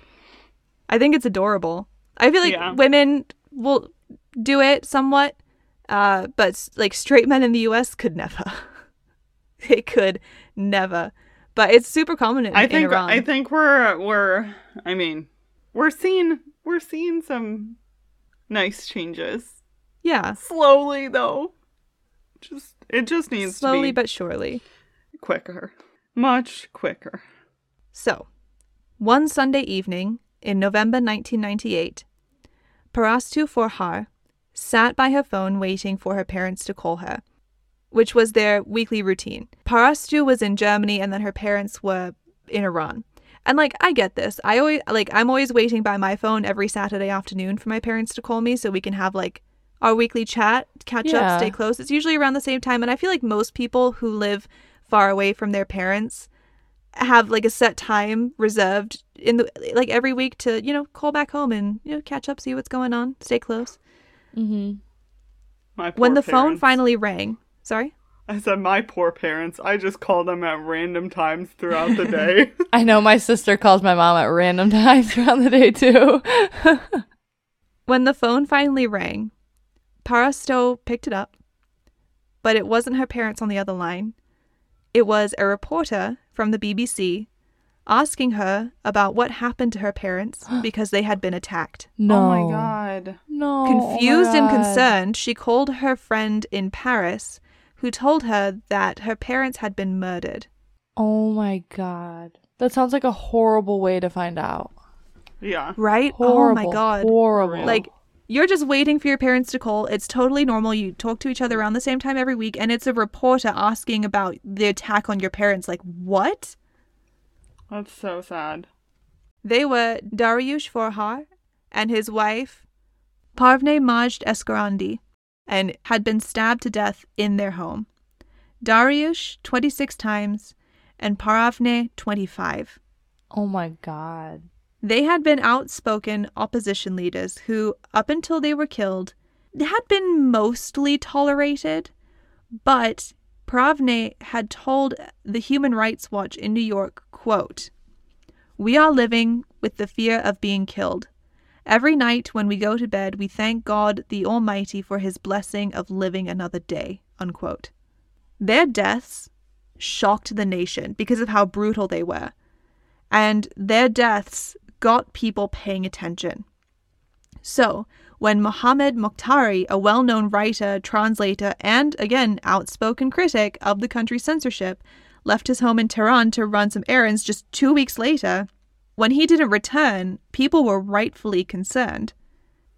I think it's adorable. I feel like Yeah. women will do it somewhat, uh, but like straight men in the U.S. could never. they could never. But it's super common in, I in think Iran. I think we're we're I mean we're seeing we're seeing some nice changes yeah, slowly though. Just it just needs slowly to be but surely. quicker, much quicker. So, one Sunday evening in November 1998, Parastu Forhar sat by her phone waiting for her parents to call her, which was their weekly routine. Parastu was in Germany and then her parents were in Iran. And like I get this. I always like I'm always waiting by my phone every Saturday afternoon for my parents to call me so we can have like our weekly chat, catch Yeah. up, stay close. It's usually around the same time and I feel like most people who live far away from their parents have like a set time reserved in the like every week to, you know, call back home and, you know, catch up, see what's going on, stay close. Mm-hmm. When the phone finally rang. Sorry? I said my poor parents. I just call them at random times throughout the day. I know my sister calls my mom at random times throughout the day too. When the phone finally rang, Parasto picked it up, but it wasn't her parents on the other line. It was a reporter from the BBC asking her about what happened to her parents because they had been attacked. no. Oh my god. No. oh my Confused and concerned, she called her friend in Paris, who told her that her parents had been murdered. Oh my god. That sounds like a horrible way to find out. Yeah. Right? Horrible. Oh my god. Horrible. Like you're just waiting for your parents to call. It's totally normal. You talk to each other around the same time every week, and it's a reporter asking about the attack on your parents. Like, what? That's so sad. They were Dariush Forhar and his wife, Parvne Majd Eskarandi, and had been stabbed to death in their home. Dariush 26 times and Paravne 25. oh my god. They had been outspoken opposition leaders who, up until they were killed, had been mostly tolerated, but Pravne had told the Human Rights Watch in New York, quote, We are living with the fear of being killed. Every night when we go to bed, we thank God the Almighty for his blessing of living another day. Unquote. Their deaths shocked the nation because of how brutal they were and their deaths got people paying attention. So, when Mohammed Mokhtari, a well known writer, translator, and again outspoken critic of the country's censorship, left his home in Tehran to run some errands just two weeks later, when he didn't return, people were rightfully concerned.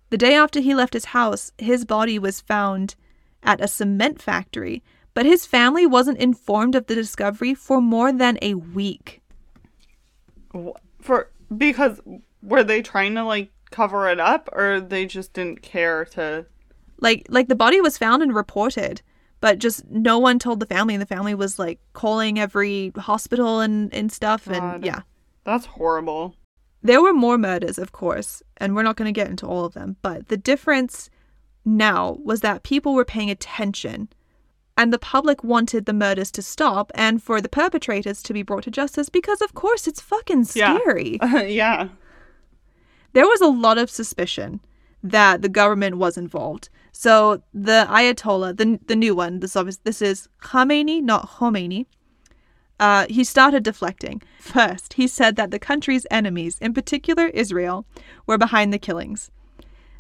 The day after he left his house, his body was found at a cement factory but his family wasn't informed of the discovery for more than a week. For because were they trying to like cover it up or they just didn't care to Like like the body was found and reported, but just no one told the family and the family was like calling every hospital and and stuff and yeah. That's horrible. There were more murders, of course, and we're not going to get into all of them, but the difference now was that people were paying attention and the public wanted the murders to stop and for the perpetrators to be brought to justice because, of course, it's fucking Yeah. scary. yeah. There was a lot of suspicion that the government was involved. So the Ayatollah, the, the new one, this, obvious, this is Khamenei, not Khomeini, uh, he started deflecting. First, he said that the country's enemies, in particular Israel, were behind the killings.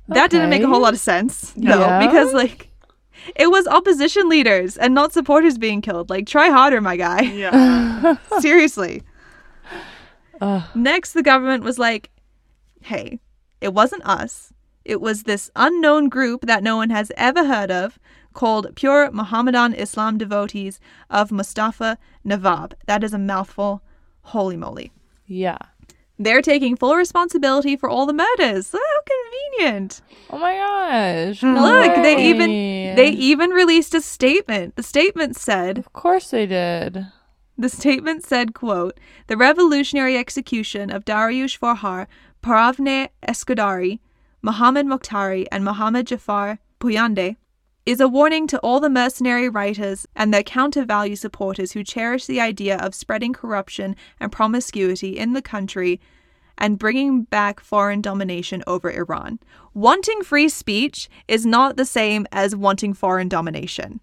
That didn't make a whole lot of sense, though, Yeah. because like it was opposition leaders and not supporters being killed. Like, try harder, my guy. Yeah. Seriously. Ugh. Next, the government was like, hey, it wasn't us. It was this unknown group that no one has ever heard of called Pure Mohammedan Islam Devotees of Mustafa Nawab. That is a mouthful. Holy moly. Yeah. They're taking full responsibility for all the murders. How convenient. Oh my gosh. No Look, they even they even released a statement. The statement said, Of course they did. The statement said, quote, The revolutionary execution of Dariush Farhar, Paravne Eskadari, Muhammad Mokhtari, and Muhammad Jafar Puyande is a warning to all the mercenary writers and their counter value supporters who cherish the idea of spreading corruption and promiscuity in the country and bringing back foreign domination over Iran. Wanting free speech is not the same as wanting foreign domination.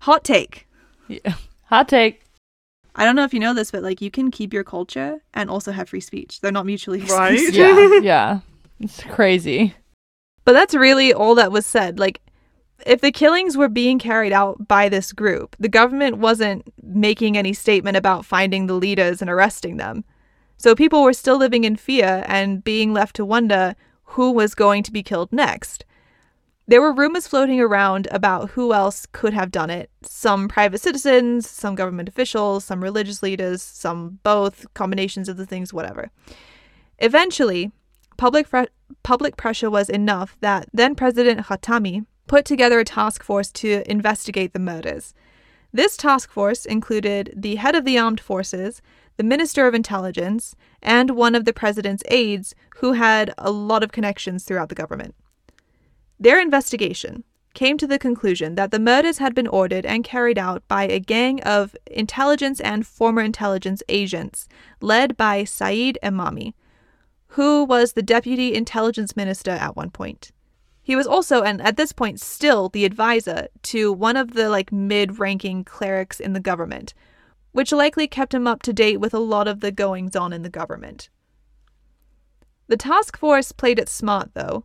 Hot take. Yeah. Hot take. I don't know if you know this, but like you can keep your culture and also have free speech. They're not mutually exclusive. Right? exclusive. Yeah. yeah. It's crazy. But that's really all that was said. Like, if the killings were being carried out by this group, the government wasn't making any statement about finding the leaders and arresting them. So people were still living in fear and being left to wonder who was going to be killed next. There were rumors floating around about who else could have done it. Some private citizens, some government officials, some religious leaders, some both, combinations of the things, whatever. Eventually, public fre- public pressure was enough that then President Khatami put together a task force to investigate the murders. This task force included the head of the armed forces, the minister of intelligence, and one of the president's aides who had a lot of connections throughout the government. Their investigation came to the conclusion that the murders had been ordered and carried out by a gang of intelligence and former intelligence agents led by Saeed Emami, who was the deputy intelligence minister at one point. He was also, and at this point still, the advisor to one of the like mid-ranking clerics in the government, which likely kept him up to date with a lot of the goings on in the government. The task force played it smart, though.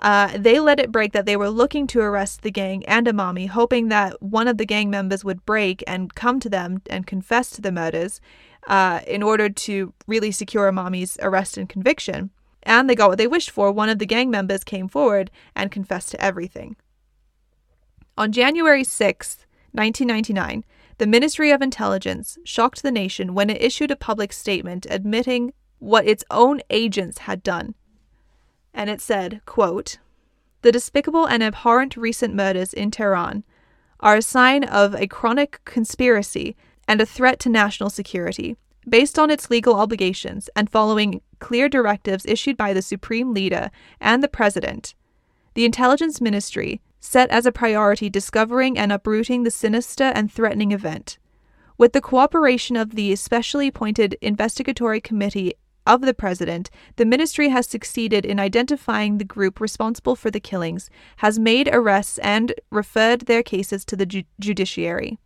Uh, they let it break that they were looking to arrest the gang and Amami, hoping that one of the gang members would break and come to them and confess to the murders uh, in order to really secure Amami's arrest and conviction. And they got what they wished for. One of the gang members came forward and confessed to everything. On January 6, 1999, the Ministry of Intelligence shocked the nation when it issued a public statement admitting what its own agents had done. And it said, quote, The despicable and abhorrent recent murders in Tehran are a sign of a chronic conspiracy and a threat to national security. Based on its legal obligations and following clear directives issued by the Supreme Leader and the President, the Intelligence Ministry set as a priority discovering and uprooting the sinister and threatening event. With the cooperation of the specially appointed investigatory committee of the President, the ministry has succeeded in identifying the group responsible for the killings, has made arrests, and referred their cases to the ju- judiciary.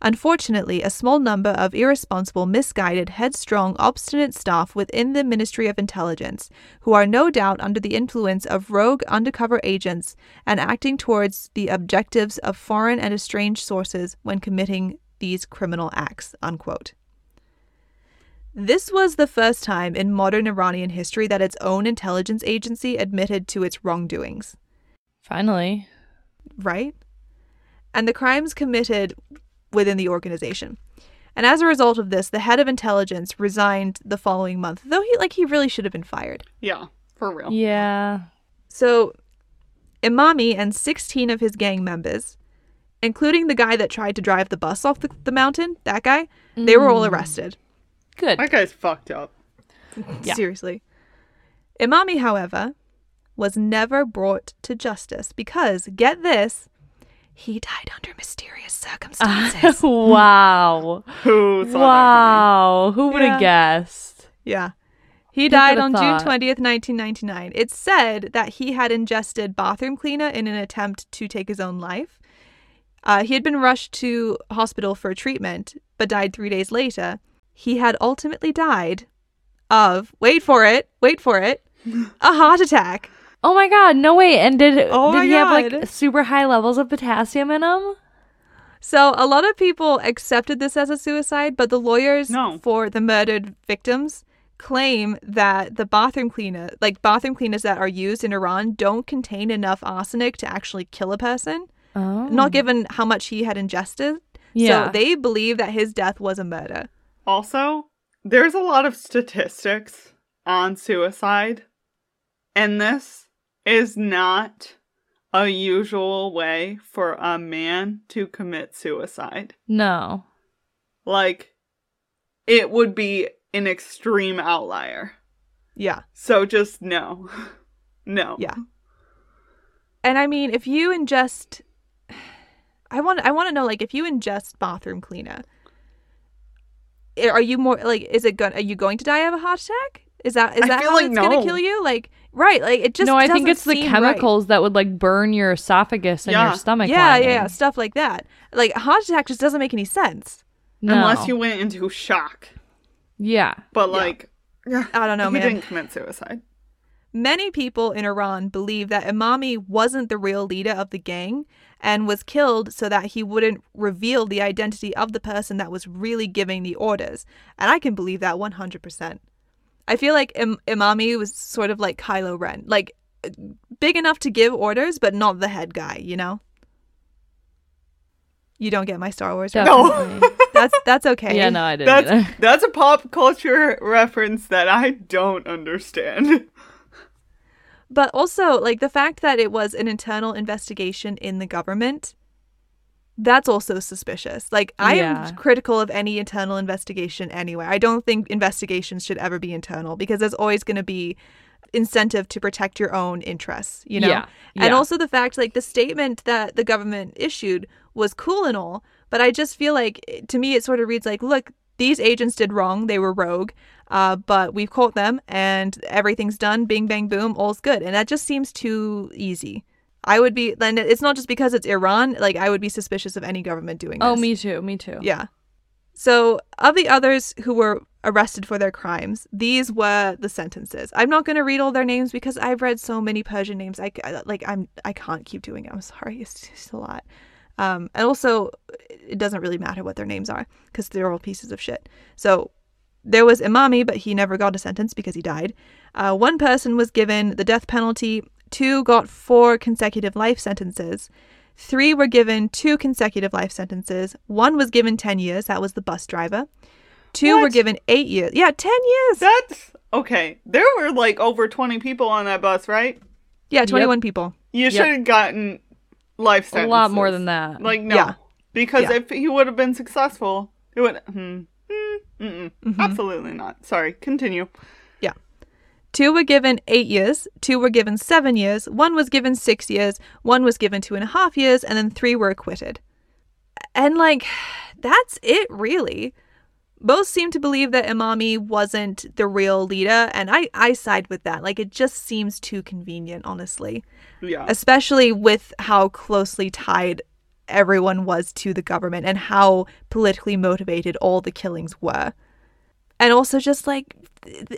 Unfortunately, a small number of irresponsible, misguided, headstrong, obstinate staff within the Ministry of Intelligence, who are no doubt under the influence of rogue undercover agents and acting towards the objectives of foreign and estranged sources when committing these criminal acts. Unquote. This was the first time in modern Iranian history that its own intelligence agency admitted to its wrongdoings Finally. right? and the crimes committed within the organization. And as a result of this, the head of intelligence resigned the following month, though he like he really should have been fired. Yeah, for real. Yeah. So, Imami and 16 of his gang members, including the guy that tried to drive the bus off the, the mountain, that guy, they were all mm. arrested. Good. That guy's fucked up. Yeah. Seriously. Imami, however, was never brought to justice because, get this, he died under mysterious circumstances. wow. Who saw Wow. Who would have guessed? yeah. He died on thought? June 20th, 1999. It's said that he had ingested bathroom cleaner in an attempt to take his own life. Uh, he had been rushed to hospital for treatment, but died three days later. He had ultimately died of, wait for it, wait for it, a heart attack. Oh my god, no way. And did Oh did my he have like super high levels of potassium in him? So a lot of people accepted this as a suicide, but the lawyers No. for the murdered victims claim that the bathroom cleaner, like bathroom cleaners that are used in Iran, don't contain enough arsenic to actually kill a person. Oh. Not given how much he had ingested. Yeah. So they believe that his death was a murder. Also, there's a lot of statistics on suicide, and this is not a usual way for a man to commit suicide. No. Like, it would be an extreme outlier. Yeah. So just no. No. Yeah. And I mean, if you ingest I want I want to know like if you ingest bathroom cleaner are you more like is it going are you going to die of a heart attack? Is that is that feel how like it's gonna kill you? Like right, like it just no, I think doesn't it's the seem right. chemicals that would like burn your esophagus and Yeah. your stomach. Yeah, lining. yeah, yeah, stuff like that. Like a heart attack just doesn't make any sense. No. Unless you went into shock. Yeah. But like yeah, I don't know, he man. didn't commit suicide. Many people in Iran believe that Imami wasn't the real leader of the gang and was killed so that he wouldn't reveal the identity of the person that was really giving the orders. And I can believe that 100%. I feel like Im- Imami was sort of like Kylo Ren, like big enough to give orders, but not the head guy, you know? You don't get my Star Wars reference. Definitely. That's that's okay. Yeah, no, I didn't That's either. that's a pop culture reference that I don't understand. But also, like the fact that it was an internal investigation in the government, that's also suspicious. Like, I Yeah. am critical of any internal investigation anyway. I don't think investigations should ever be internal because there's always going to be incentive to protect your own interests, you know? Yeah, And also the fact, like, the statement that the government issued was cool and all, but I just feel like, to me, it sort of reads like, look, these agents did wrong. They were rogue. Uh, but we've caught them and everything's done. Bing, bang, boom. All's good. And that just seems too easy. I would be, then it's not just because it's Iran. Like, I would be suspicious of any government doing this. Oh, me too. Me too. Yeah. So, of the others who were arrested for their crimes, these were the sentences. I'm not going to read all their names because I've read so many Persian names. I c- like I'm I can't keep doing it. I'm sorry. It's just a lot. Um, and also, it doesn't really matter what their names are because they're all pieces of shit. So, there was Imami, but he never got a sentence because he died. Uh, one person was given the death penalty. Two got four consecutive life sentences. Three were given two consecutive life sentences. One was given 10 years. That was the bus driver. Two were given eight years. Yeah, 10 years. That's okay. There were like over 20 people on that bus, right? yeah, 21 people. You should have gotten life sentences. A lot more than that. Like no. Yeah. Because Yeah. if he would have been successful, it would hmm, hmm, mm-mm. Mm-hmm. Absolutely not. Sorry. Continue. Two were given eight years. Two were given seven years. One was given six years. One was given two and a half years. And then three were acquitted. And like, that's it really. Both seem to believe that Imami wasn't the real leader. And I, I side with that. Like, it just seems too convenient, honestly. Yeah. especially with how closely tied everyone was to the government and how politically motivated all the killings were. And also, just like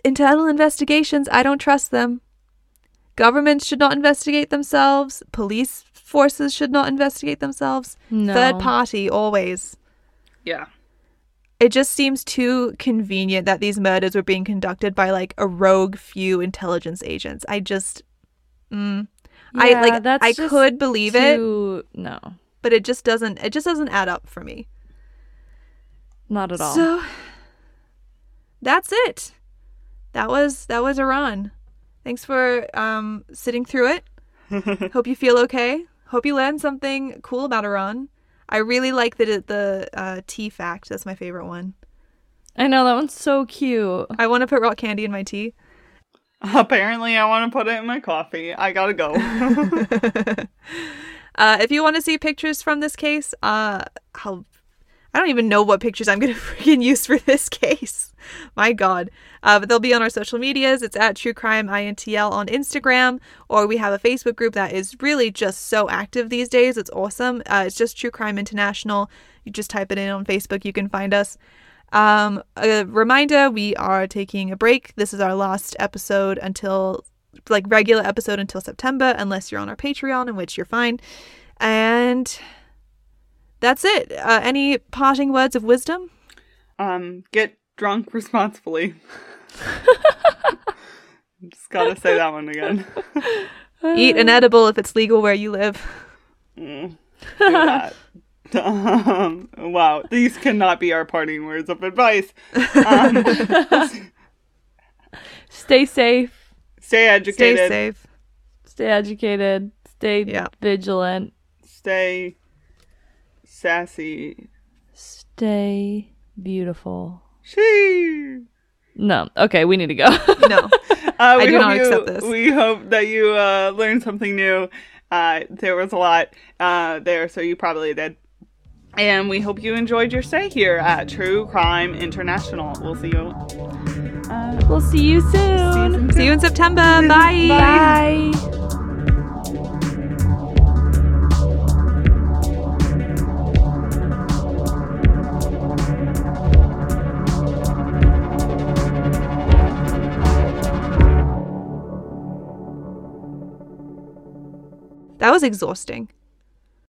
internal investigations, I don't trust them. Governments should not investigate themselves. Police forces should not investigate themselves. No. Third party, always. yeah. It just seems too convenient that these murders were being conducted by like a rogue few intelligence agents. I just, mm, I like, that's I could believe it. No. but it just doesn't it just doesn't add up for me. Not at all. So that's it. That was that was Iran. Thanks for um, sitting through it. Hope you feel okay. Hope you learned something cool about Iran. I really like the the uh, tea fact. That's my favorite one. I know that one's so cute. I want to put rock candy in my tea. Apparently, I want to put it in my coffee. I gotta go. uh, if you want to see pictures from this case, uh, I'll. I don't even know what pictures I'm gonna freaking use for this case. My God. Uh, but they'll be on our social medias. It's at True Crime INTL on Instagram, or we have a Facebook group that is really just so active these days. It's awesome. Uh, it's just True Crime International. You just type it in on Facebook, you can find us. Um, a reminder we are taking a break. This is our last episode until, like, regular episode until September, unless you're on our Patreon, in which you're fine. And that's it. Uh, any parting words of wisdom? um, get drunk responsibly. Just gotta say that one again. Eat an edible if it's legal where you live. Mm, do that. Um, wow, these cannot be our parting words of advice. Um, Stay safe. stay educated. Stay safe. Stay educated. Stay Yeah. vigilant. Stay sassy. Stay beautiful. She. No. Okay, we need to go. No. Uh, we I do hope not you, accept this. We hope that you uh, learned something new. Uh, there was a lot uh, there, so you probably did. And we hope you enjoyed your stay here at True Crime International. We'll see you. Uh, we'll see you soon. See you in September. Bye. Bye. That was exhausting.